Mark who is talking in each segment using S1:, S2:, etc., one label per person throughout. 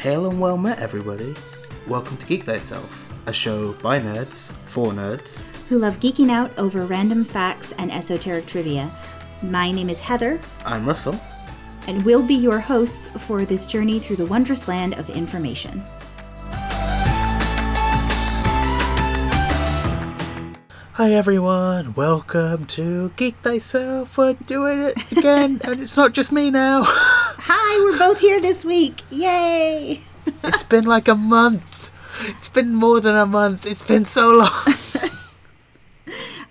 S1: Hail and well met, everybody. Welcome to Geek Thyself, a show by nerds, for nerds.
S2: who love geeking out over random facts and esoteric trivia. My name is Heather,
S1: I'm Russell.
S2: and we'll be your hosts for this journey through the wondrous land of information.
S1: Hi everyone, welcome to Geek Thyself. We're doing it again, and it's not just me now.
S2: Hi, we're both here this week. Yay!
S1: It's been like a month. It's been more than a month. It's been so long.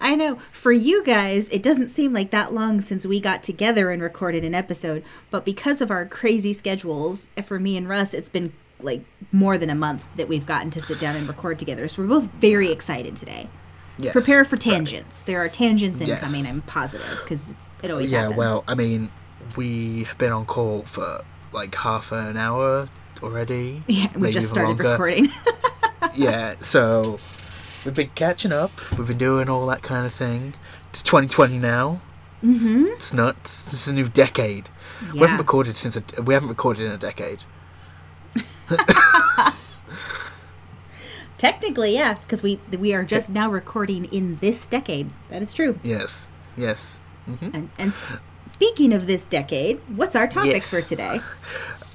S2: I know, for you guys, it doesn't seem like that long since we got together and recorded an episode, but because of our crazy schedules, eh, for me and Russ, it's been like more than a month that we've gotten to sit down and record together. So we're both very excited today.
S1: Yes,
S2: Prepare for
S1: but-
S2: tangents. There are tangents
S1: Yes.
S2: incoming, I'm positive, because it always
S1: Yeah,
S2: happens.
S1: well, I mean, we have been on call for like half an hour already.
S2: Yeah, we just started
S1: longer.
S2: recording.
S1: yeah, so we've been catching up. We've been doing all that kind of thing. It's 2020 now.
S2: hmm
S1: It's nuts. This is a new decade. We haven't recorded since a, we haven't recorded in a decade.
S2: Technically, yeah, because we we are just now recording in this decade. That is true.
S1: Yes, yes. hmm
S2: And, and speaking of this decade, what's our topic
S1: Yes.
S2: for today?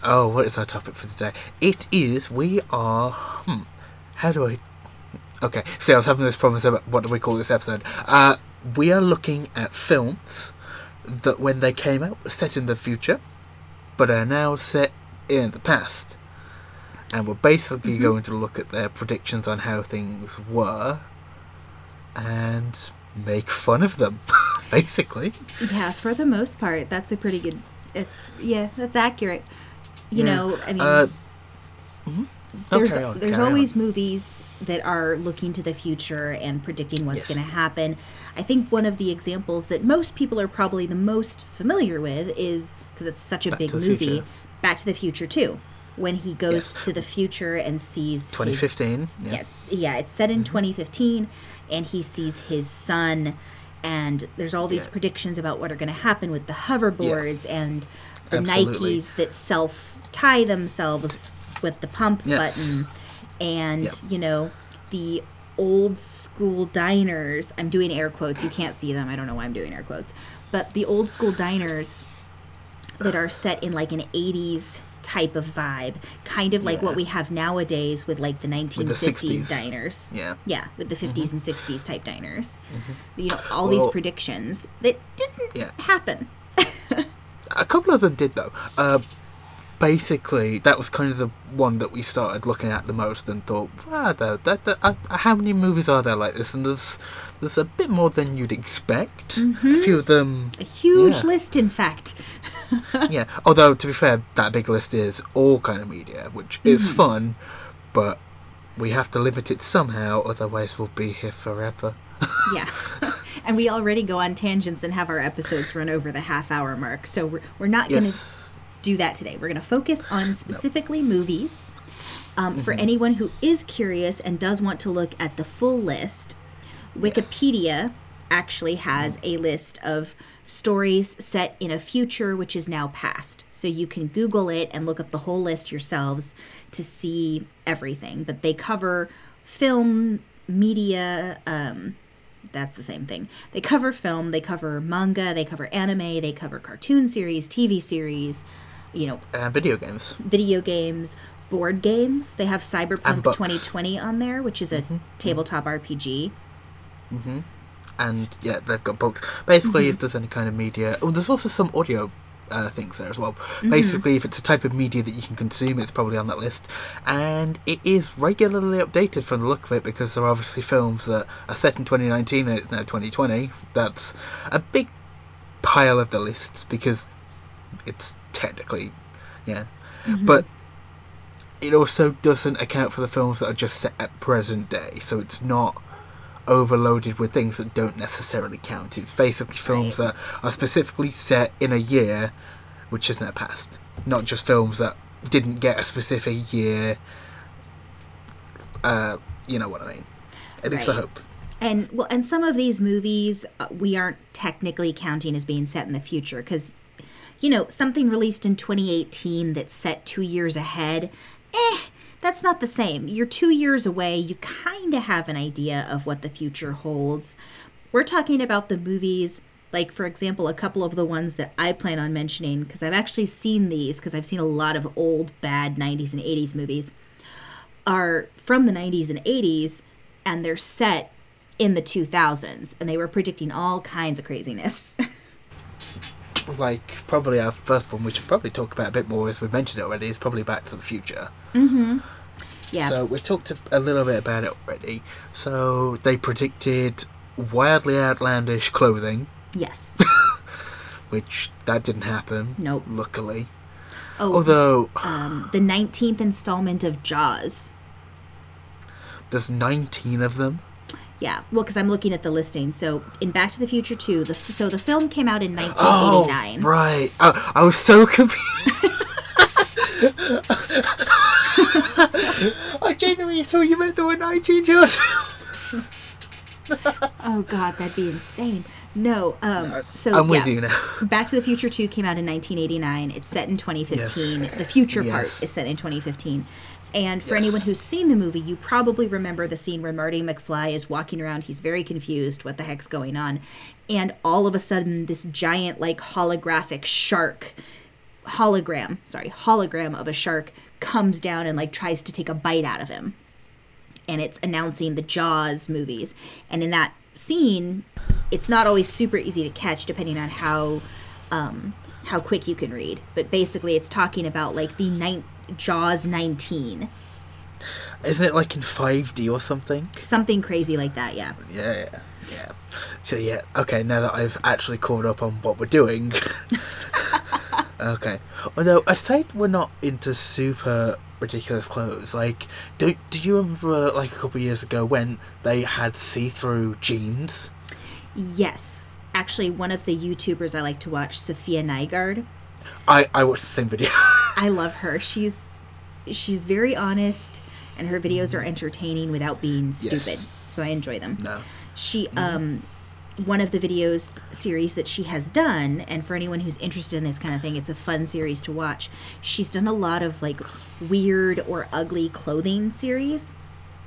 S1: Oh, what is our topic for today? It is we are. Hmm. How do I? Okay, see, I was having this problem about what do we call this episode. Uh, we are looking at films that, when they came out, were set in the future, but are now set in the past. And we're basically going to look at their predictions on how things were, and make fun of them, basically.
S2: Yeah, for the most part, that's a pretty good. It's, yeah, that's accurate. You
S1: Yeah.
S2: know, I mean,
S1: Uh, mhm. No,
S2: there's
S1: on,
S2: there's always
S1: on.
S2: movies that are looking to the future and predicting what's
S1: Yes.
S2: going to happen. I think one of the examples that most people are probably the most familiar with is because it's such a
S1: Back
S2: big movie,
S1: Future.
S2: Back to the Future 2, when he goes
S1: Yes.
S2: to the future and sees his-
S1: 2015, yeah.
S2: yeah, yeah, it's set in
S1: Mm-hmm.
S2: 2015, and he sees his son, and there's all these
S1: Yeah.
S2: predictions about what are going to happen with the hoverboards and the
S1: Absolutely.
S2: Nikes that self tie themselves with the pump
S1: Yes.
S2: button, and
S1: Yep.
S2: you know the old school diners. I'm doing air quotes. You can't see them. I don't know why I'm doing air quotes, but the old school diners that are set in like an 80s type of vibe, kind of like
S1: Yeah.
S2: what we have nowadays with like the 1950s
S1: 60s.
S2: diners.
S1: Yeah.
S2: Yeah, with the 50s and 60s type diners. You know, all these
S1: Mm-hmm.
S2: Predictions that didn't
S1: Yeah.
S2: happen.
S1: A couple of them did though. Uh, basically, that was kind of the one that we started looking at the most and thought, that, that, that, uh, how many movies are there like this? And there's there's a bit more than you'd expect. A few of them,
S2: A huge
S1: Yeah.
S2: list, in fact.
S1: yeah. Although to be fair, that big list is all kind of media, which is fun, but we have to limit it somehow, otherwise we'll be here forever.
S2: Yeah. and we already go on tangents and have our episodes run over the half hour mark. So we're, we're not going to
S1: Yes.
S2: do that today. We're going to focus on specifically movies. Um,
S1: Mm-hmm.
S2: For anyone who is curious and does want to look at the full list, Wikipedia actually has a list of stories set in a future which is now past. So you can Google it and look up the whole list yourselves to see everything. But they cover film, media, um, that's the same thing. They cover film, they cover manga, they cover anime, they cover cartoon series, TV series, you know,
S1: And video games.
S2: video games, board games. They have Cyberpunk 2020 on there, which is a tabletop RPG.
S1: And yeah, they've got books. Basically,
S2: Mm-hmm.
S1: if there's any kind of media, oh, there's also some audio uh, things there as well.
S2: Mm-hmm.
S1: Basically, if it's a type of media that you can consume, it's probably on that list, and it is regularly updated from the look of it because there are obviously films that are set in 2019 and it's now 2020. That's a big pile of the lists because it's technically, yeah,
S2: Mm-hmm.
S1: but. It also doesn't account for the films that are just set at present day, so it's not overloaded with things that don't necessarily count. It's basically films
S2: Right.
S1: that are specifically set in a year which isn't a past. Not just films that didn't get a specific year. Uh, you know what I mean. At least I hope.
S2: And well, and some of these movies uh, we aren't technically counting as being set in the future because, you know, something released in 2018 that's set two years ahead eh, that's not the same. You're two years away. You kind of have an idea of what the future holds. We're talking about the movies, like, for example, a couple of the ones that I plan on mentioning, because I've actually seen these, because I've seen a lot of old, bad 90s and 80s movies, are from the 90s and 80s, and they're set in the 2000s, and they were predicting all kinds of craziness.
S1: like probably our first one, we should probably talk about a bit more as we mentioned it already, is probably Back to the Future.
S2: yeah.
S1: So we talked a, little bit about it already. So they predicted wildly outlandish clothing,
S2: yes.
S1: which that didn't happen.
S2: Nope.
S1: Luckily,
S2: Oh,
S1: although
S2: um, the 19th installment of Jaws.
S1: there's 19 of them.
S2: Yeah, well, because I'm looking at the listing. So in Back to the Future 2, the so the film came out in
S1: Oh,
S2: 1989.
S1: right. Oh, I was so confused. I genuinely thought you meant there were 19 Jaws.
S2: Oh God, that'd be insane. No, um, so
S1: I'm with
S2: yeah.
S1: you now.
S2: Back to the Future 2 came out in 1989. It's set in 2015. The future
S1: Yes.
S2: part is set in 2015. And for
S1: Yes.
S2: anyone who's seen the movie, you probably remember the scene where Marty McFly is walking around. He's very confused. What the heck's going on? And all of a sudden, this giant, like, holographic shark, hologram, sorry, hologram of a shark comes down and, like, tries to take a bite out of him. And it's announcing the Jaws movies. And in that scene, it's not always super easy to catch depending on how um, how quick you can read. But basically, it's talking about like the nine, Jaws 19,
S1: Isn't it like in 5D or something?
S2: something crazy like that. Yeah.
S1: Yeah, yeah, yeah. So yeah, okay. Now that I've actually caught up on what we're doing, okay. Although aside, we're not into super ridiculous clothes. Like, do do you remember like a couple of years ago when they had see-through jeans?
S2: Yes. Actually, one of the YouTubers I like to watch, Safiya Nygaard.
S1: I I watched the same video.
S2: I love her. She's she's very honest, and her videos are mm-hmm. entertaining without being stupid.
S1: Yes.
S2: So I enjoy them.
S1: no.
S2: she mm-hmm. um one of the videos series that she has done and for anyone who's interested in this kind of thing it's a fun series to watch she's done a lot of like weird or ugly clothing series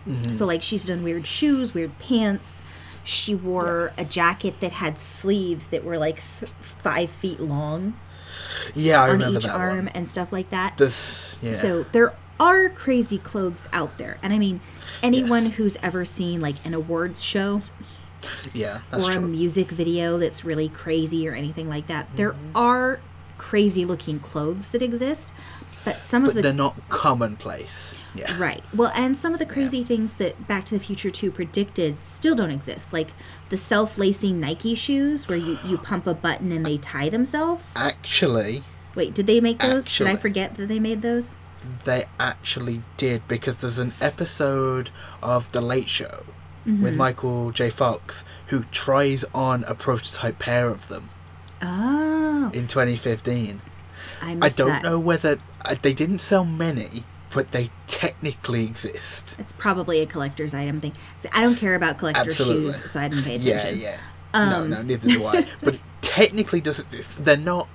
S2: mm-hmm. so like she's done weird shoes weird pants she wore a jacket that had sleeves that were like th- five feet long
S1: Yeah, I
S2: on
S1: remember
S2: each
S1: that
S2: arm
S1: one.
S2: and stuff like that
S1: This yeah.
S2: so there are crazy clothes out there and i mean anyone
S1: Yes.
S2: who's ever seen like an awards show
S1: yeah, that's
S2: or a music video that's really crazy or anything like that. There
S1: Mm-hmm.
S2: are crazy looking clothes that exist, but some
S1: but
S2: of the
S1: they're not commonplace. Yeah.
S2: right. Well, and some of the crazy things that Back to the Future 2 predicted still don't exist, like the self-lacing Nike shoes where you you pump a button and they tie themselves.
S1: Actually,
S2: Wait, did they make those? Did I forget that they made those?
S1: they actually did because there's an episode of The Late Show with
S2: Mm-hmm.
S1: Michael J. Fox who tries on a prototype pair of them
S2: Oh,
S1: in 2015.
S2: I
S1: I don't
S2: that.
S1: know whether uh, they didn't sell many, but they technically exist.
S2: It's probably a collector's item thing. So I don't care about collector
S1: Absolutely.
S2: shoes, so I didn't pay attention.
S1: yeah.
S2: Um,
S1: no, no, neither do I. but it technically does exist. They're not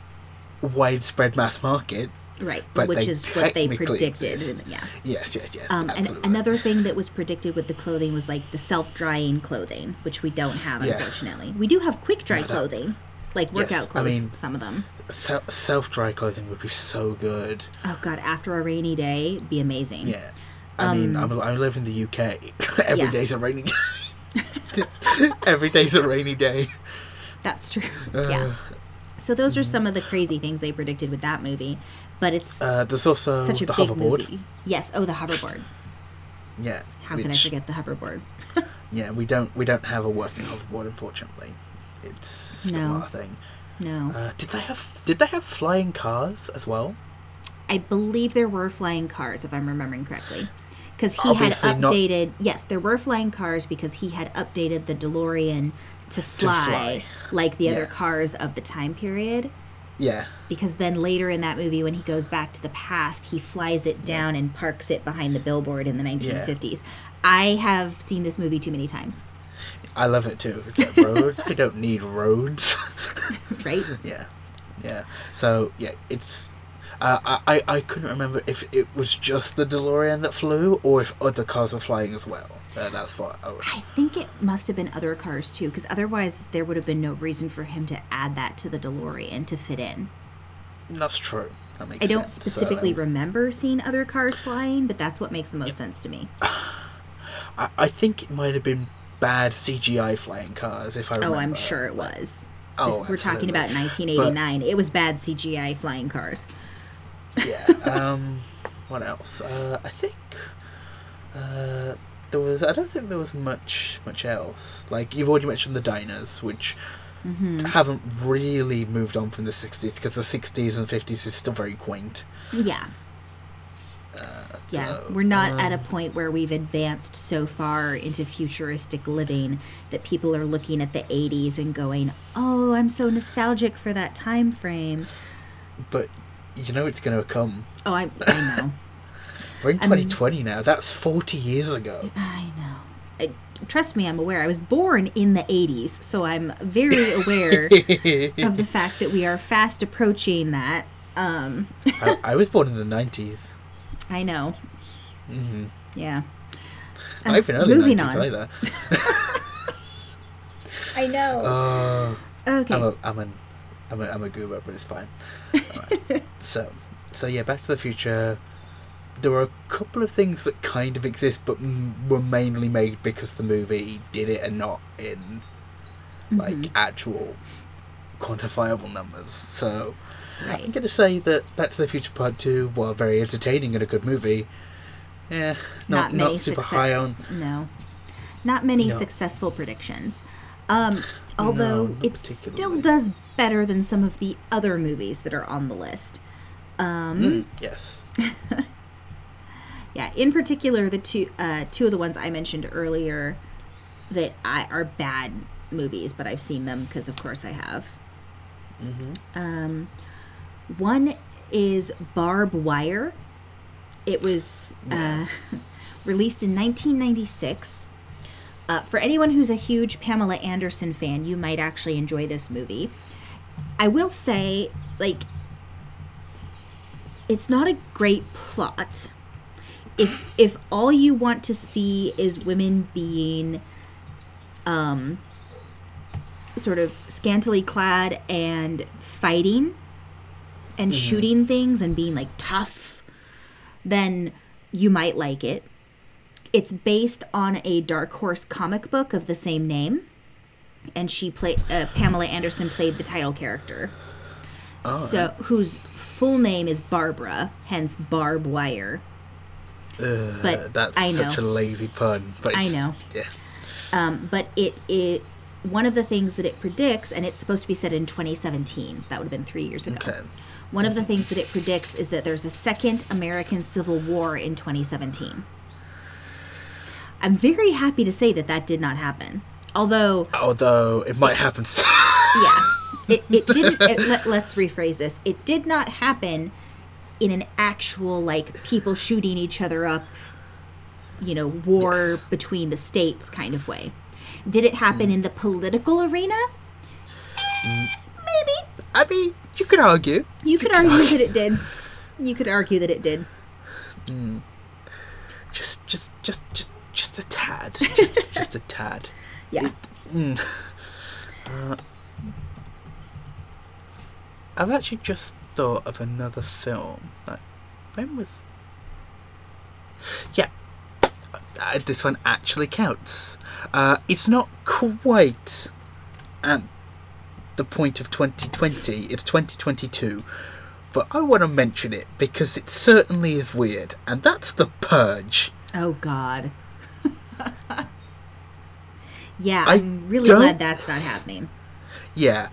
S1: widespread mass market.
S2: Right,
S1: But
S2: which is what they predicted.
S1: exist.
S2: Yeah.
S1: Yes, yes, yes.
S2: Um, and another thing that was predicted with the clothing was like the self-drying clothing, which we don't have,
S1: Yeah.
S2: unfortunately. We do have quick-dry
S1: No, that-
S2: clothing, like workout
S1: Yes, I
S2: clothes.
S1: mean-
S2: some of them.
S1: Se- self-dry clothing would be so good.
S2: Oh God, after a rainy day, be amazing.
S1: Yeah. I mean, I'm, I live in the UK. Every
S2: Um, Yeah.
S1: day's a rainy day. Every day's a rainy day.
S2: That's true.
S1: Uh,
S2: yeah. So those are some of the crazy things they predicted with that movie, but it's
S1: Uh, there's also
S2: such a
S1: the
S2: big
S1: hoverboard.
S2: movie. Yes. Oh, the hoverboard.
S1: Yeah.
S2: How can I forget the hoverboard?
S1: Yeah, we don't we don't have a working hoverboard, unfortunately. It's still
S2: No.
S1: not a thing.
S2: No,
S1: Uh, did they have Did they have flying cars as well?
S2: I believe there were flying cars, if I'm remembering correctly. Because he
S1: Obviously
S2: had
S1: not-
S2: updated, yes, there were flying cars because he had updated the DeLorean to fly,
S1: fly.
S2: like the other cars of the time period.
S1: Yeah.
S2: Because then later in that movie, when he goes back to the past, he flies it down and parks it behind the billboard in the 1950s. I have seen this movie too many times,
S1: I love it too. It's like roads. we don't need roads.
S2: right?
S1: yeah. Yeah. So yeah, it's Uh, I, I I couldn't remember if it was just the DeLorean that flew or if other cars were flying as well. Uh, that's what I.
S2: I think it must have been other cars too, because otherwise there would have been no reason for him to add that to the DeLorean to fit in.
S1: That's true. That makes
S2: I don't
S1: sense.
S2: specifically
S1: Um,
S2: remember seeing other cars flying, but that's what makes the most sense to me.
S1: I, I think it might have been bad CGI flying cars, if I remember. Oh.
S2: I'm sure it was.
S1: Oh,
S2: we're talking about 1989. it was bad CGI flying cars.
S1: Yeah. Um, what else? Uh, I think uh, there was. I don't think there was much much else. Like you've already mentioned the diners, which
S2: Mm-hmm.
S1: haven't really moved on from the '60s because the '60s and '50s is still very quaint.
S2: Yeah,
S1: Uh,
S2: yeah.
S1: so,
S2: we're not at a
S1: um,
S2: point where we've advanced so far into futuristic living that people are looking at the 80s and going, "Oh, I'm so nostalgic for that time frame."
S1: But you know it's going to come.
S2: Oh, I, I know.
S1: We're in
S2: I mean-
S1: 2020 now. That's 40 years ago.
S2: I know. I, trust me, I'm aware. I was born in the 80s, so I'm very aware of the fact that we are fast approaching that. Um,
S1: I, I was born in the 90s.
S2: I know.
S1: hmm
S2: Yeah.
S1: Not
S2: Uh,
S1: even early
S2: moving
S1: 90s
S2: on.
S1: either.
S2: I know.
S1: Oh.
S2: okay.
S1: I'm a, I'm an, I'm a, I'm a goober, but it's fine. Alright. so, so yeah, Back to the Future. There were a couple of things that kind of exist, but m- were mainly made because the movie did it, and not in like
S2: Mhm.
S1: actual quantifiable numbers. So, I'm going to say that Back to the Future Part Two, while very entertaining and a good movie, yeah, not
S2: Not
S1: not, super high on.
S2: No. Not many
S1: No.
S2: successful predictions. Um, although
S1: not
S2: it still does better than some of the other movies that are on the list. Um,
S1: Mm, yes.
S2: Yeah, in particular, the two uh, two of the ones I mentioned earlier that I are bad movies, but I've seen them because, of course, I have.
S1: hmm
S2: Um, one is Barb Wire. It was uh, released in 1996. Uh, for anyone who's a huge Pamela Anderson fan, you might actually enjoy this movie. I will say, like, it's not a great plot. If if all you want to see is women being, um, sort of scantily clad and fighting and shooting things and being like tough, then you might like it. It's based on a Dark Horse comic book of the same name, and she played uh, Pamela Anderson played the title character. so whose full name is Barbara, hence Barb Wire.
S1: Uh,
S2: But
S1: that's
S2: I know.
S1: such a lazy pun. But
S2: I know.
S1: Yeah.
S2: Um, but it it one of the things that it predicts, and it's supposed to be set in 2017. So that would have been three years ago.
S1: Okay.
S2: One of the things that it predicts is that there's a second American Civil War in 2017. I'm very happy to say that that did not happen. Although,
S1: Although it might happen.
S2: yeah, it, it didn't. It, let, let's rephrase this. It did not happen in an actual, like, people shooting each other up, you know, war
S1: Yes.
S2: between the states kind of way. Did it happen in the political arena? Eh, maybe.
S1: I mean, you could argue.
S2: You could argue that it did. You could argue that it did.
S1: Just, just, just, just, just a tad. Just, just a tad.
S2: Yeah.
S1: Mm. Uh, I've actually just thought of another film. Like, when was? Yeah, uh, this one actually counts. Uh, it's not quite at the point of 2020. It's 2022, but I want to mention it because it certainly is weird, and that's the Purge.
S2: Oh God. yeah,
S1: I
S2: I'm really
S1: don't-
S2: glad that's not happening.
S1: Yeah,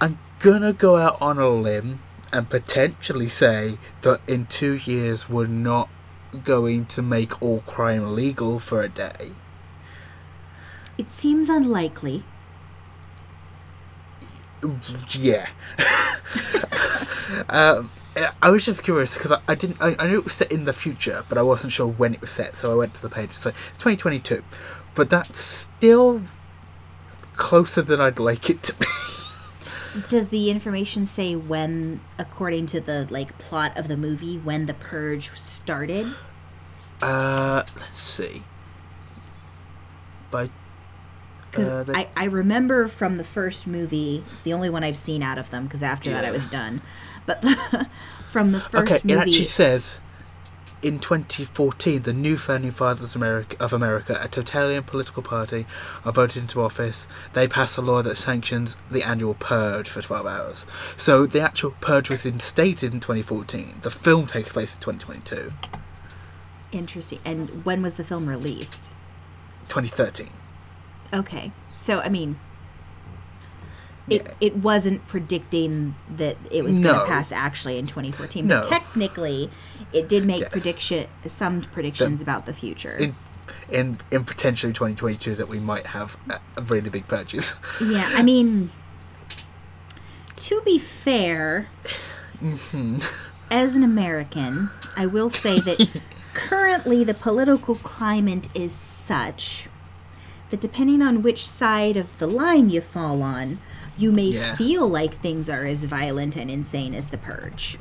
S1: I'm gonna go out on a limb and potentially say that in two years we're not going to make all crime legal for a day.
S2: It seems unlikely.
S1: Yeah. um, I was just curious because I, I didn't. I, I knew it was set in the future, but I wasn't sure when it was set. So I went to the page. So it's 2022, but that's still closer than I'd like it to be.
S2: Does the information say when, according to the like plot of the movie, when the purge started?
S1: Uh, let's see. By
S2: Because
S1: Uh,
S2: I, I remember from the first movie, it's the only one I've seen out of them. Because after that, I was done. But the, from the first
S1: okay, it
S2: movie,
S1: actually says in 2014, the new founding fathers America, of America, a totalitarian political party, are voted into office. They pass a law that sanctions the annual purge for 12 hours. So the actual purge was instated in 2014. The film takes place in 2022,
S2: interesting. And when was the film released?
S1: 2013.
S2: Okay, so I mean, it
S1: Yeah.
S2: it wasn't predicting that it was going to pass actually in 2014,
S1: No.
S2: but technically, it did make
S1: Yes.
S2: prediction some predictions about the future.
S1: In, in in potentially 2022 that we might have a, a really big purchase.
S2: yeah, I mean, to be fair,
S1: Mm-hmm.
S2: as an American, I will say that currently the political climate is such that depending on which side of the line you fall on, you may
S1: Yeah.
S2: feel like things are as violent and insane as the purge.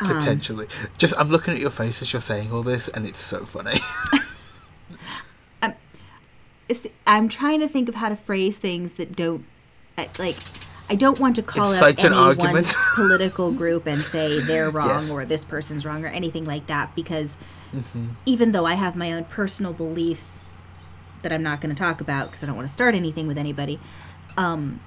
S2: Um,
S1: potentially. Just I'm looking at your face as you're saying all this, and it's so funny.
S2: It's- I'm trying to think of how to phrase things that don't like. I don't want to call out
S1: Incite
S2: any one political group and say they're wrong
S1: Yes.
S2: or this person's wrong or anything like that because
S1: Mm-hmm.
S2: even though I have my own personal beliefs that I'm not going to talk about because I don't want to start anything with anybody, um,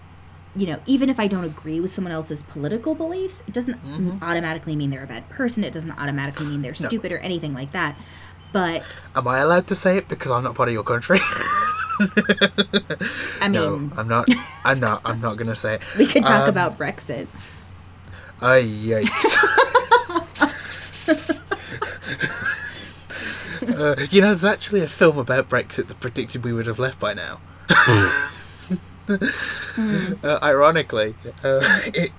S2: you know, even if I don't agree with someone else's political beliefs, it doesn't automatically mean they're a bad person. It doesn't automatically mean they're
S1: Mm-hmm. No.
S2: stupid or anything like that. But
S1: Am I allowed to say it because I'm not part of your country?
S2: I mean,
S1: no, I'm not. I'm not. I'm not gonna say it.
S2: we could talk
S1: Um,
S2: about Brexit.
S1: Ay, yikes. uh, you know, there's actually a film about Brexit that predicted we would have left by now. uh, ironically, uh, it,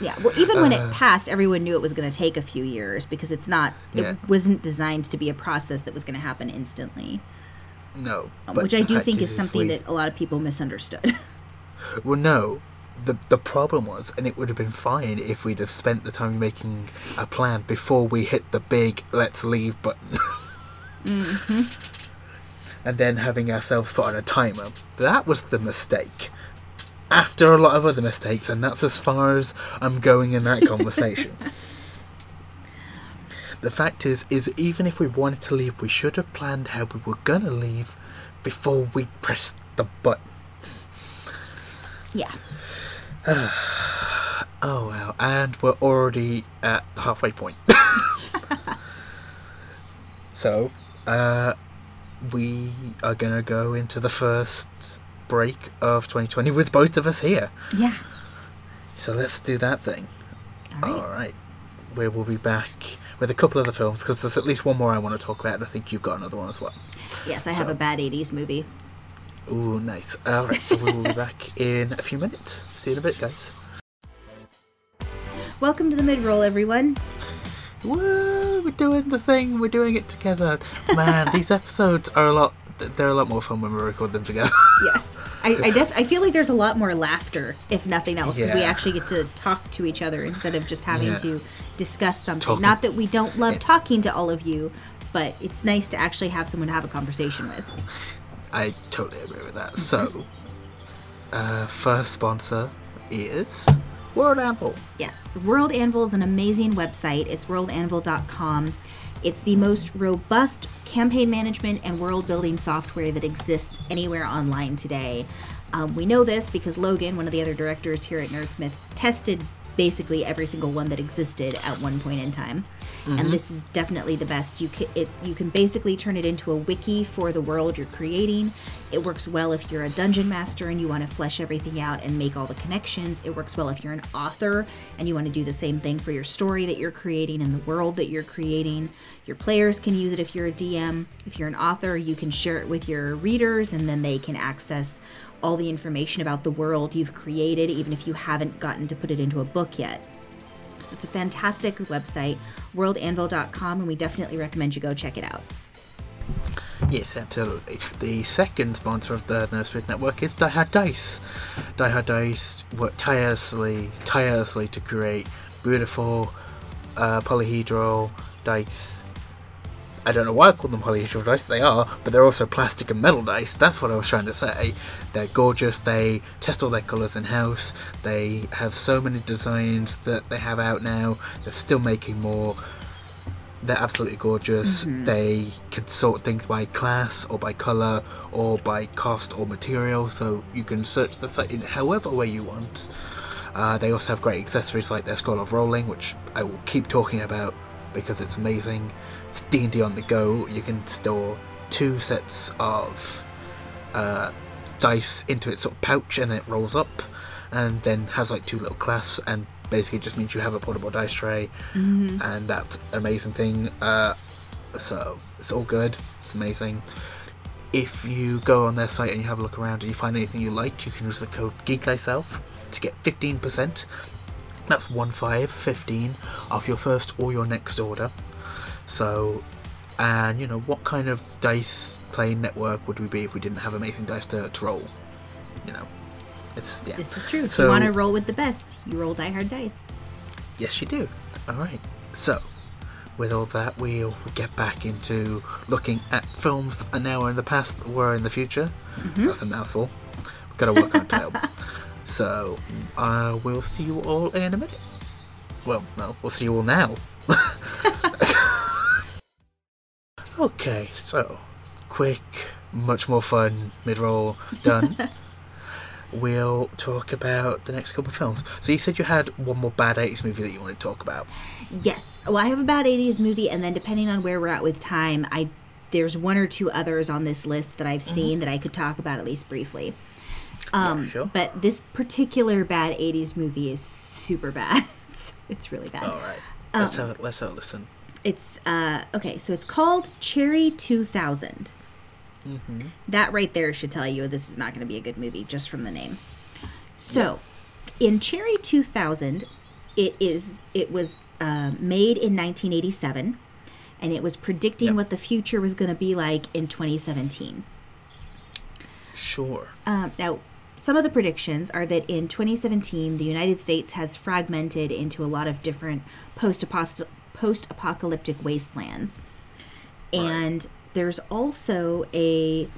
S2: Yeah, well, even when
S1: Uh,
S2: it passed, everyone knew it was going to take a few years because it's not.
S1: Yeah.
S2: It wasn't designed to be a process that was going to happen instantly,
S1: no,
S2: um, which I do think is
S1: is
S2: something
S1: we-
S2: that a lot of people misunderstood.
S1: Well, no. The, the problem was, and it would have been fine if we'd have spent the time making a plan before we hit the big let's leave button.
S2: Mm-hmm.
S1: And then having ourselves put on a timer. That was the mistake. After a lot of other mistakes, and that's as far as I'm going in that conversation. the fact is, is even if we wanted to leave, we should have planned how we were gonna leave before we pressed the button.
S2: yeah,
S1: Oh wow, and we're already at the halfway point. so, uh, we are gonna go into the first break of 2020 with both of us here.
S2: yeah.
S1: So let's do that thing.
S2: All right.
S1: All right, we will be back with a couple of the films because there's at least one more I want to talk about. and I think you've got another one as well.
S2: Yes, I have a bad '80s movie.
S1: Ooh, nice. All right, so we will be back in a few minutes. See you in a bit, guys.
S2: Welcome to the mid roll, everyone.
S1: Woo! We're doing the thing. We're doing it together. Man, these episodes are a lot. They're a lot more fun when we record them together.
S2: Yes, I I, def- I feel like there's a lot more laughter, if nothing else, because we actually get to talk to each other instead of just having
S1: Yeah.
S2: to discuss something.
S1: Talking.
S2: Not that we don't love
S1: Yeah.
S2: talking to all of you, but it's nice to actually have someone to have a conversation with.
S1: I totally agree with that. So, uh, first sponsor is World Anvil.
S2: Yes, World Anvil is an amazing website. It's worldanvil.com. It's the most robust campaign management and world building software that exists anywhere online today. Um, we know this because Logan, one of the other directors here at Nerdsmith, tested basically every single one that existed at one point in time. And mm-hmm. this is definitely the best. You can it, you can basically turn it into a wiki for the world you're creating. It works well if you're a dungeon master and you want to flesh everything out and make all the connections. It works well if you're an author and you want to do the same thing for your story that you're creating and the world that you're creating. Your players can use it if you're a DM. If you're an author, you can share it with your readers and then they can access all the information about the world you've created, even if you haven't gotten to put it into a book yet. It's a fantastic website, worldanvil.com, and we definitely recommend you go check it out.
S1: Yes, absolutely. The second sponsor of the Nursery Network is Die Hard Dice. Die Hard Dice work tirelessly, tirelessly to create beautiful uh, polyhedral dice. I don't know why I call them polyhedral dice, they are, but they're also plastic and metal dice. That's what I was trying to say. They're gorgeous, they test all their colours in house, they have so many designs that they have out now, they're still making more. They're absolutely gorgeous. They can sort things by class or by colour or by cost or material, so you can search the site in however way you want. Uh, they also have great accessories like their Scroll of Rolling, which I will keep talking about because it's amazing. It's D&D on the go. You can store two sets of uh, dice into its sort of pouch and it rolls up and then has like two little clasps and basically just means you have a portable dice tray and that's an amazing thing. Uh, so it's all good. It's amazing. If you go on their site and you have a look around and you find anything you like, you can use the code Geek Thyself to get 15%. That's 1 5 15 off your first or your next order. So, and you know, what kind of dice playing network would we be if we didn't have amazing dice to, to roll? You know, it's yeah.
S2: This is true. If
S1: So-
S2: you want to roll with the best, you roll Die Hard dice.
S1: Yes, you do. All right. So, with all that, we'll get back into looking at films that are now in the past, were in the future. That's a mouthful. We've got to work on a title. So, uh, we'll see you all in a minute. Well, no, we'll see you all now. okay, so quick, much more fun mid-roll done. we'll talk about the next couple of films. So you said you had one more bad 80s movie that you wanted to talk about.
S2: Yes. Well, I have a bad 80s movie, and then depending on where we're at with time, I there's one or two others on this list that I've seen that I could talk about at least briefly. Um,
S1: sure.
S2: But this particular bad 80s movie is super bad. It's, it's really bad.
S1: All right. Let's have it. Let's have a listen.
S2: It's uh okay, so it's called Cherry 2000. That right there should tell you this is not going to be a good movie just from the name. So, in Cherry 2000, it is it was uh, made in 1987, and it was predicting
S1: Yep.
S2: what the future was going to be like in 2017.
S1: Sure.
S2: Um, now, some of the predictions are that in 2017, the United States has fragmented into a lot of different post apocalyptic wastelands. And there's also a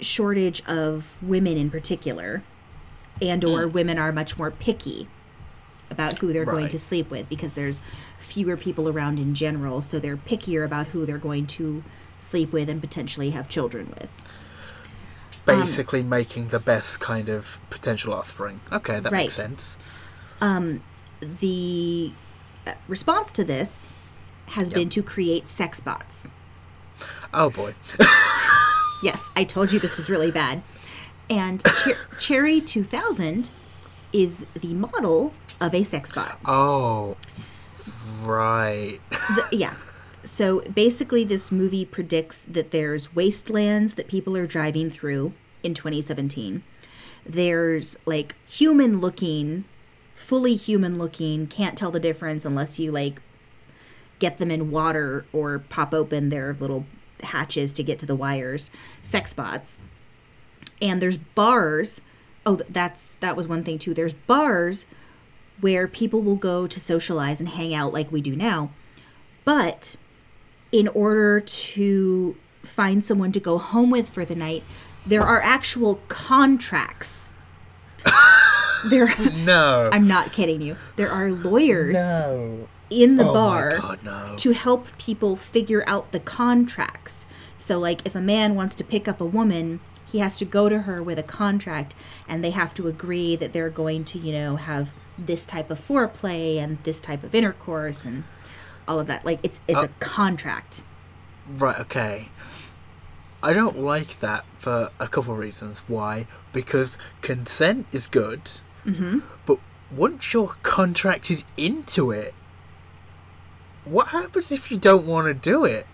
S2: shortage of women in particular, and or women are much more picky about who they're going to sleep with because there's fewer people around in general, so they're pickier about who they're going to sleep with and potentially have children with.
S1: Basically, making the best kind of potential offspring. Okay, that
S2: Right.
S1: makes sense.
S2: um, the response to this has
S1: Yep.
S2: been to create sex bots.
S1: Oh boy.
S2: Yes, I told you this was really bad. And Cher- Cherry 2000 is the model of a sex bot.
S1: Oh, right.
S2: The- yeah. So basically, this movie predicts that there's wastelands that people are driving through in 2017. There's like human looking, fully human looking, can't tell the difference unless you like get them in water or pop open their little hatches to get to the wires, sex bots. And there's bars. Oh, that's that was one thing too. There's bars where people will go to socialize and hang out like we do now. But in order to find someone to go home with for the night, there are actual contracts. There
S1: No.
S2: I'm not kidding you. There are lawyers
S1: no.
S2: in the
S1: Oh
S2: bar
S1: god, no.
S2: to help people figure out the contracts. So, like, if a man wants to pick up a woman, he has to go to her with a contract, and they have to agree that they're going to, you know, have this type of foreplay and this type of intercourse and all of that. Like, it's it's a
S1: Uh,
S2: contract.
S1: Right, okay. I don't like that for a couple of reasons. Why? Because consent is good, mm-hmm. but once you're contracted into it, what happens if you don't want to do it?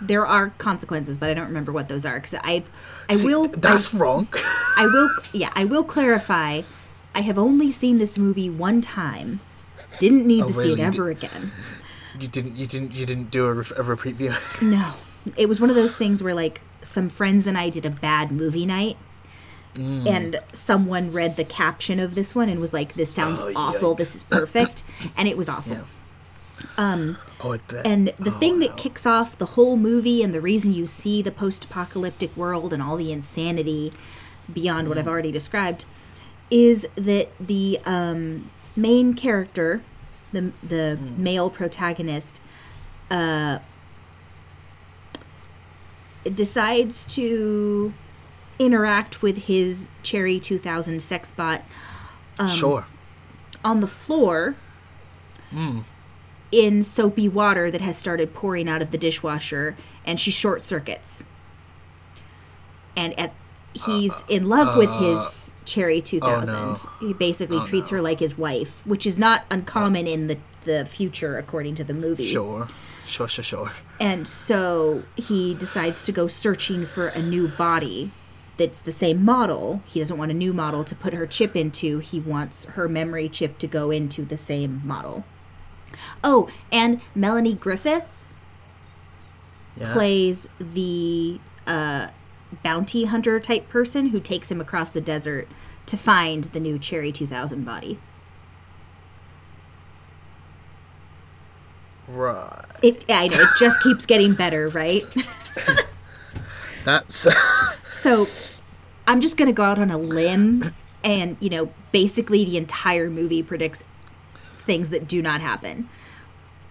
S2: There are consequences, but I don't remember what those are because I, I
S1: See,
S2: will.
S1: That's wrong.
S2: I will. Yeah, I will clarify. I have only seen this movie one time. Didn't need
S1: Oh,
S2: to see
S1: really?
S2: it
S1: You
S2: ever again.
S1: you didn't. You didn't. You didn't do a, re- a repeat view.
S2: No, it was one of those things where like some friends and I did a bad movie night.
S1: Mm.
S2: And someone read the caption of this one and was like, "This sounds
S1: Oh,
S2: awful.
S1: yikes.
S2: This is perfect," and it was awful.
S1: Yeah. Um. Oh, I bet.
S2: And the
S1: Oh,
S2: thing that kicks off the whole movie and the reason you see the post apocalyptic world and all the insanity beyond what I've already described is that the um, main character, the, the male protagonist, uh, decides to interact with his Cherry 2000 sex bot um,
S1: sure.
S2: on the floor
S1: Mm.
S2: in soapy water that has started pouring out of the dishwasher and she short circuits and at he's in love with his cherry 2000
S1: no.
S2: he basically
S1: Oh,
S2: treats
S1: no.
S2: her like his wife which is not uncommon in the the future according to the movie
S1: Sure. Sure. Sure. Sure.
S2: and so he decides to go searching for a new body that's the same model. He doesn't want a new model to put her chip into. He wants her memory chip to go into the same model. Oh, and Melanie Griffith
S1: Yeah.
S2: plays the uh, bounty hunter type person who takes him across the desert to find the new Cherry 2000 body.
S1: Right.
S2: It, I know, it just keeps getting better, right?
S1: That's.
S2: So I'm just going to go out on a limb and, you know, basically the entire movie predicts things that do not happen.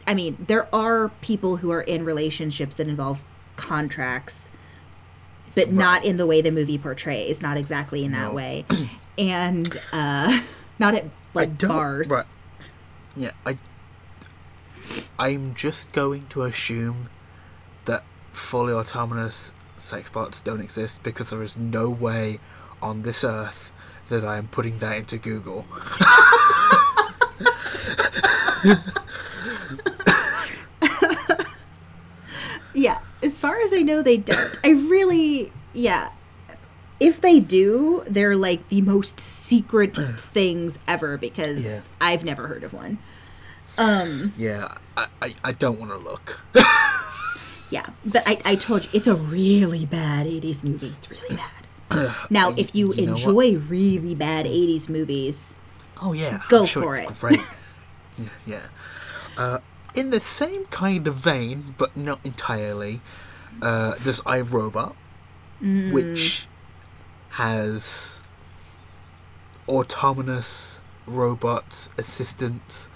S2: I mean, there are people who are in relationships that involve contracts, but not in the way the movie portrays, not exactly in that
S1: No.
S2: way. and uh not at like
S1: don't-
S2: bars.
S1: Right. Yeah, I. I'm just going to assume that fully autonomous sex bots don't exist because there is no way on this earth that I am putting that into Google.
S2: Yeah, as far as I know, they don't. I really, yeah. If they do, they're like the most secret things ever because
S1: Yeah.
S2: I've never heard of one. Um,
S1: Yeah, I, I, I don't want to look.
S2: yeah, but I, I told you it's a really bad '80s movie. It's really bad. Now, if you,
S1: you
S2: enjoy really bad '80s movies,
S1: Oh yeah,
S2: Go
S1: sure
S2: for
S1: it's
S2: it.
S1: great. yeah, yeah. Uh, in the same kind of vein, but not entirely, uh, there's I, Robot,
S2: Mm.
S1: which has autonomous robots, assistants,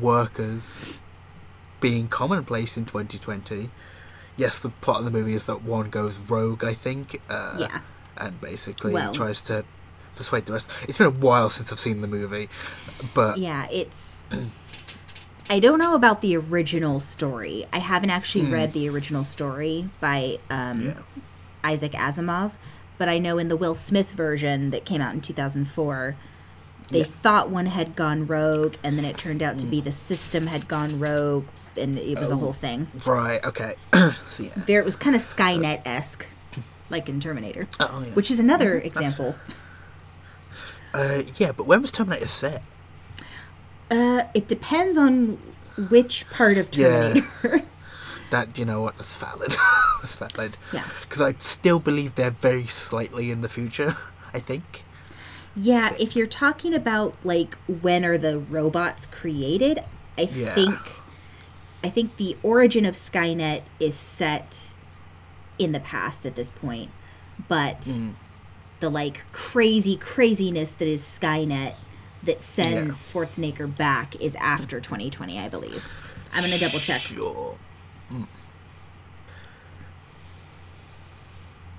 S1: workers being commonplace in 2020. Yes, the plot of the movie is that one goes rogue, I think. Uh,
S2: Yeah.
S1: And basically
S2: Well-
S1: tries to persuade the rest. It's been a while since I've seen the movie, but
S2: yeah, it's. I don't know about the original story. I haven't actually read the original story by um,
S1: yeah.
S2: Isaac Asimov, but I know in the Will Smith version that came out in 2004, they
S1: Yeah.
S2: thought one had gone rogue, and then it turned out to be the system had gone rogue, and it was a
S1: Oh.
S2: whole thing.
S1: Right, okay. so yeah.
S2: There, it was kind of Skynet esque, like in Terminator,
S1: Oh, yeah.
S2: which is another
S1: That's-
S2: example.
S1: Uh, yeah, but when was Terminator set?
S2: Uh, it depends on which part of
S1: Yeah.
S2: Terminator.
S1: That you know what? That's valid. that's valid.
S2: Yeah.
S1: Because I still believe they're very slightly in the future. I think.
S2: Yeah, if you're talking about like when are the robots created, I
S1: Yeah.
S2: think I think the origin of Skynet is set in the past at this point. But
S1: Mm.
S2: the like crazy craziness that is Skynet that sends Schwarzenegger back is after 2020, I believe. I'm going to double check.
S1: Sure. Mm.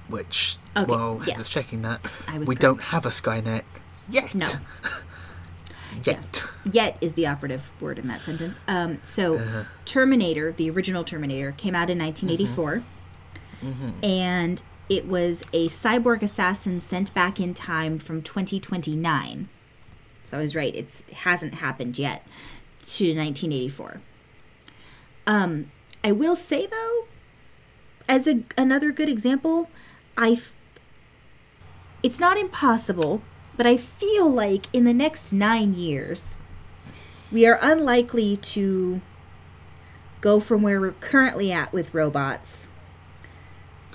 S1: Which,
S2: Okay,
S1: well,
S2: yes.
S1: was checking that.
S2: I was
S1: we
S2: correct.
S1: don't have a Skynet yet.
S2: No.
S1: yet.
S2: Yet is the operative word in that sentence. Um, so,
S1: Uh-huh.
S2: Terminator, the original Terminator, came out in 1984.
S1: Mm-hmm.
S2: And it was a cyborg assassin sent back in time from 2029. So I was right, it's, it hasn't happened yet to 1984. Um, I will say, though, as a, another good example, I f- it's not impossible, but I feel like in the next nine years, we are unlikely to go from where we're currently at with robots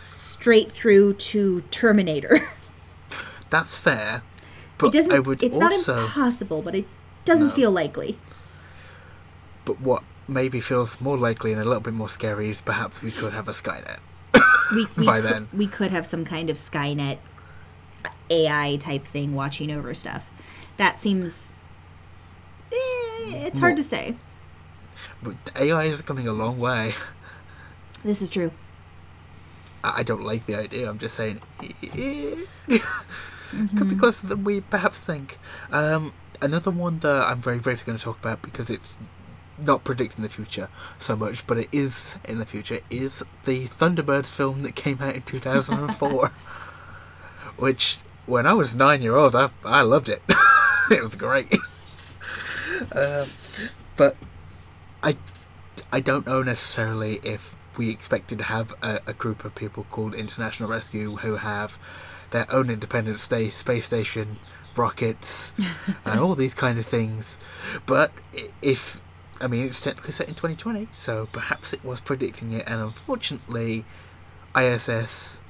S2: straight through to Terminator.
S1: That's fair.
S2: it
S1: But
S2: doesn't.
S1: I would
S2: it's
S1: also.
S2: not impossible, but it doesn't
S1: No.
S2: feel likely.
S1: But what maybe feels more likely and a little bit more scary is perhaps we could have a Skynet.
S2: We, we
S1: By
S2: could,
S1: then.
S2: we could have some kind of Skynet AI type thing watching over stuff. That seems. Eh, it's hard
S1: More-
S2: to say.
S1: But AI is coming a long way.
S2: This is true.
S1: I don't like the idea. I'm just saying, it
S2: Mm-hmm.
S1: could be closer than we perhaps think. Um, another one that I'm very briefly going to talk about because it's not predicting the future so much, but it is in the future, is the Thunderbirds film that came out in 2004. which, when I was nine year old, I, I loved it. it was great. um, but I, I don't know necessarily if we expected to have a, a group of people called International Rescue who have their own independent sta- space station, rockets, and all these kind of things. But if I mean, it's technically set in 2020, so perhaps it was predicting it, and unfortunately, ISS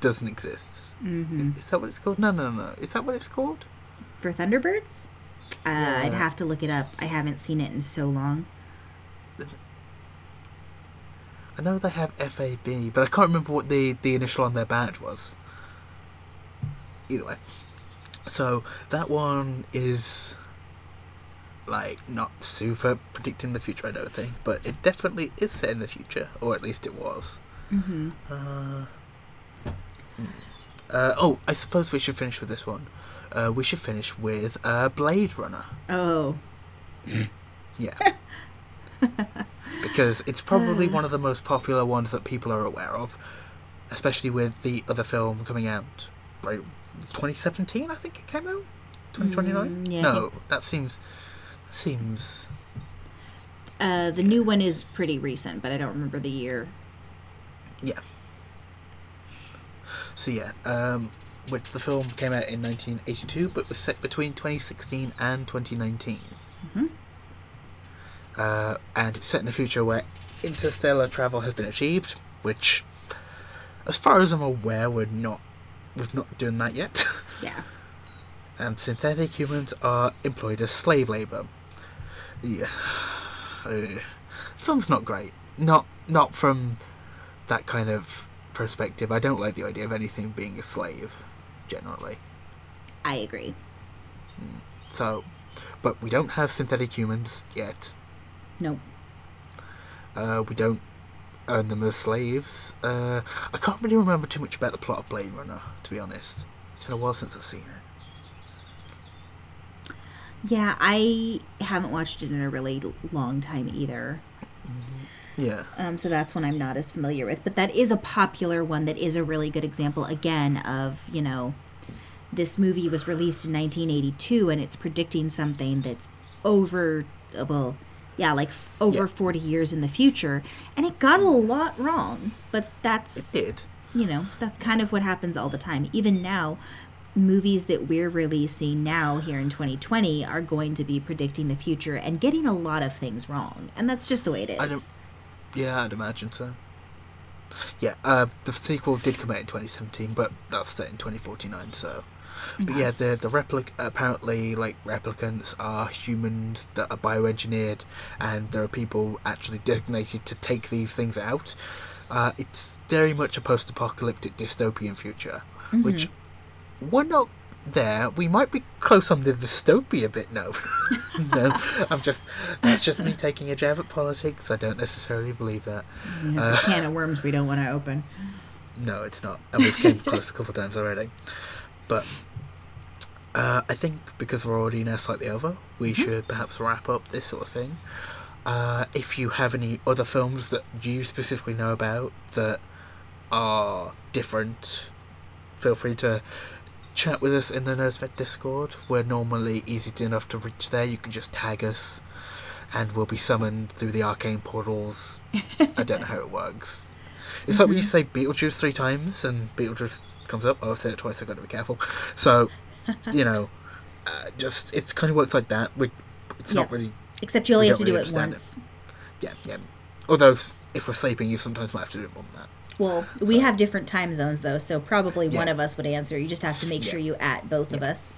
S1: doesn't exist.
S2: hmm
S1: Is, is that what it's called? No, no, no. Is that what it's called?
S2: For Thunderbirds? Uh, I'd have to look it up. I haven't seen it in so long.
S1: I know they have FAB, but I can't remember what the, the initial on their badge was. Either way. So that one is like not super predicting the future, I don't think, but it definitely is set in the future, or at least it was.
S2: hmm
S1: Uh, hmm. uh, oh, I suppose we should finish with this one. Uh, we should finish with uh, Blade Runner.
S2: Oh,
S1: Yeah. because it's probably one of the most popular ones that people are aware of, especially with the other film coming out. Right, 2017, I think it came out. 2029.
S2: Mm, yeah,
S1: no, that seems seems
S2: uh, the new one is pretty recent, but I don't remember the year.
S1: yeah. So yeah, um, which the film came out in 1982, but was set between 2016 and 2019.
S2: Mhm.
S1: Uh, and it's set in a future where interstellar travel has been achieved, which, as far as I'm aware, we're not we're not doing that yet.
S2: Yeah.
S1: and synthetic humans are employed as slave labor. Yeah, uh, film's not great. Not not from that kind of perspective. I don't like the idea of anything being a slave, generally.
S2: I agree.
S1: So, but we don't have synthetic humans yet.
S2: Nope.
S1: Uh, we don't earn them as slaves. Uh, I can't really remember too much about the plot of Blade Runner, to be honest. It's been a while since I've seen it.
S2: Yeah, I haven't watched it in a really long time either.
S1: Yeah.
S2: Um, so that's one I'm not as familiar with. But that is a popular one that is a really good example, again, of, you know, this movie was released in 1982 and it's predicting something that's over, uh, well, yeah, like f- over
S1: Yeah.
S2: 40 years in the future. And it got a lot wrong. But
S1: It
S2: that's,
S1: did.
S2: you know, that's kind of what happens all the time. Even now, movies that we're releasing now here in 2020 are going to be predicting the future and getting a lot of things wrong. And that's just the way it is.
S1: I don't. Yeah, I'd imagine so. Yeah, uh, the sequel did come out in 2017, but that's set in 2049. So, but yeah, the the replic apparently like replicants are humans that are bioengineered, and there are people actually designated to take these things out. Uh, it's very much a post-apocalyptic dystopian future, which we're not there. We might be close on the dystopia bit. No, no, I'm just that's just me taking a jab at politics. I don't necessarily believe that.
S2: Yeah, it's a can of worms we don't want to open.
S1: No, it's not, and we've came close a couple of times already. But uh, I think because we're already now slightly over, we should perhaps wrap up this sort of thing. Uh, if you have any other films that you specifically know about that are different, feel free to chat with us in the Nerdsmith Discord. We're normally easy enough to reach there. You can just tag us, and we'll be summoned through the arcane portals. I don't know how it works. It's like when you say Beetlejuice three times and Beetlejuice comes up. Oh, I've said it twice. I've got to be careful. So, you know, uh, just it's kind of works like that. We, it's not really
S2: Except you only have to
S1: don't
S2: do it once.
S1: yeah, yeah. Although if we're sleeping, you sometimes might have to do it more than that.
S2: Well, we have different time zones though, so probably one of us would answer. You just have to make sure you at both of us.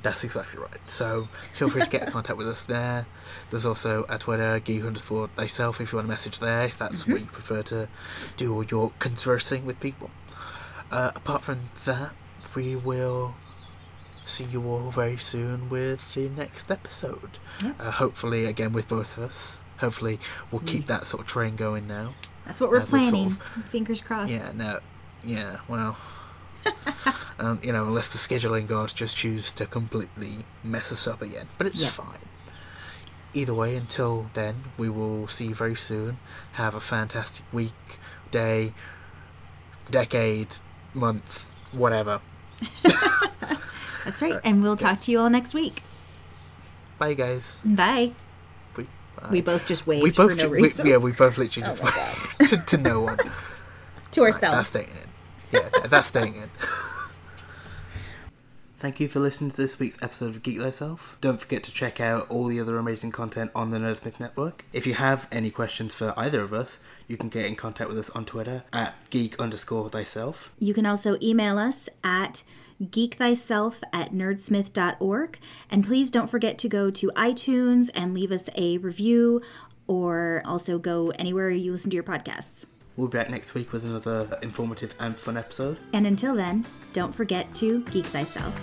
S1: That's exactly right. So feel free to get in contact with us there. There's also at Twitter, geek underscore thyself if you want to message there, if that's where you prefer to do all your conversing with people. Uh, apart from that, we will see you all very soon with the next episode.
S2: Yeah.
S1: Uh, hopefully, again, with both of us. Hopefully, we'll keep that sort of train going now.
S2: That's what we're
S1: Uh, sort
S2: planning.
S1: of-
S2: Fingers crossed.
S1: Yeah, no, yeah, well, um, you know, unless the scheduling gods just choose to completely mess us up again, but it's fine. Either way, until then, we will see you very soon. Have a fantastic week, day, decade, month, whatever.
S2: That's right. And we'll talk to you all next week.
S1: Bye, guys.
S2: Bye.
S1: We,
S2: both just waved
S1: we both
S2: for no
S1: ju- we- yeah, we both literally
S2: Oh
S1: just
S2: my
S1: went to, to no one.
S2: to
S1: Right, that's
S2: ourselves.
S1: staying in. Yeah, that's staying in. Thank you for listening to this week's episode of Geek Thyself. Don't forget to check out all the other amazing content on the Nerdsmith Network. If you have any questions for either of us, you can get in contact with us on Twitter at geek underscore thyself.
S2: You can also email us at geekthyself at nerdsmith.org. And please don't forget to go to iTunes and leave us a review or also go anywhere you listen to your podcasts.
S1: We'll be back next week with another informative and fun episode.
S2: And until then, don't forget to geek thyself.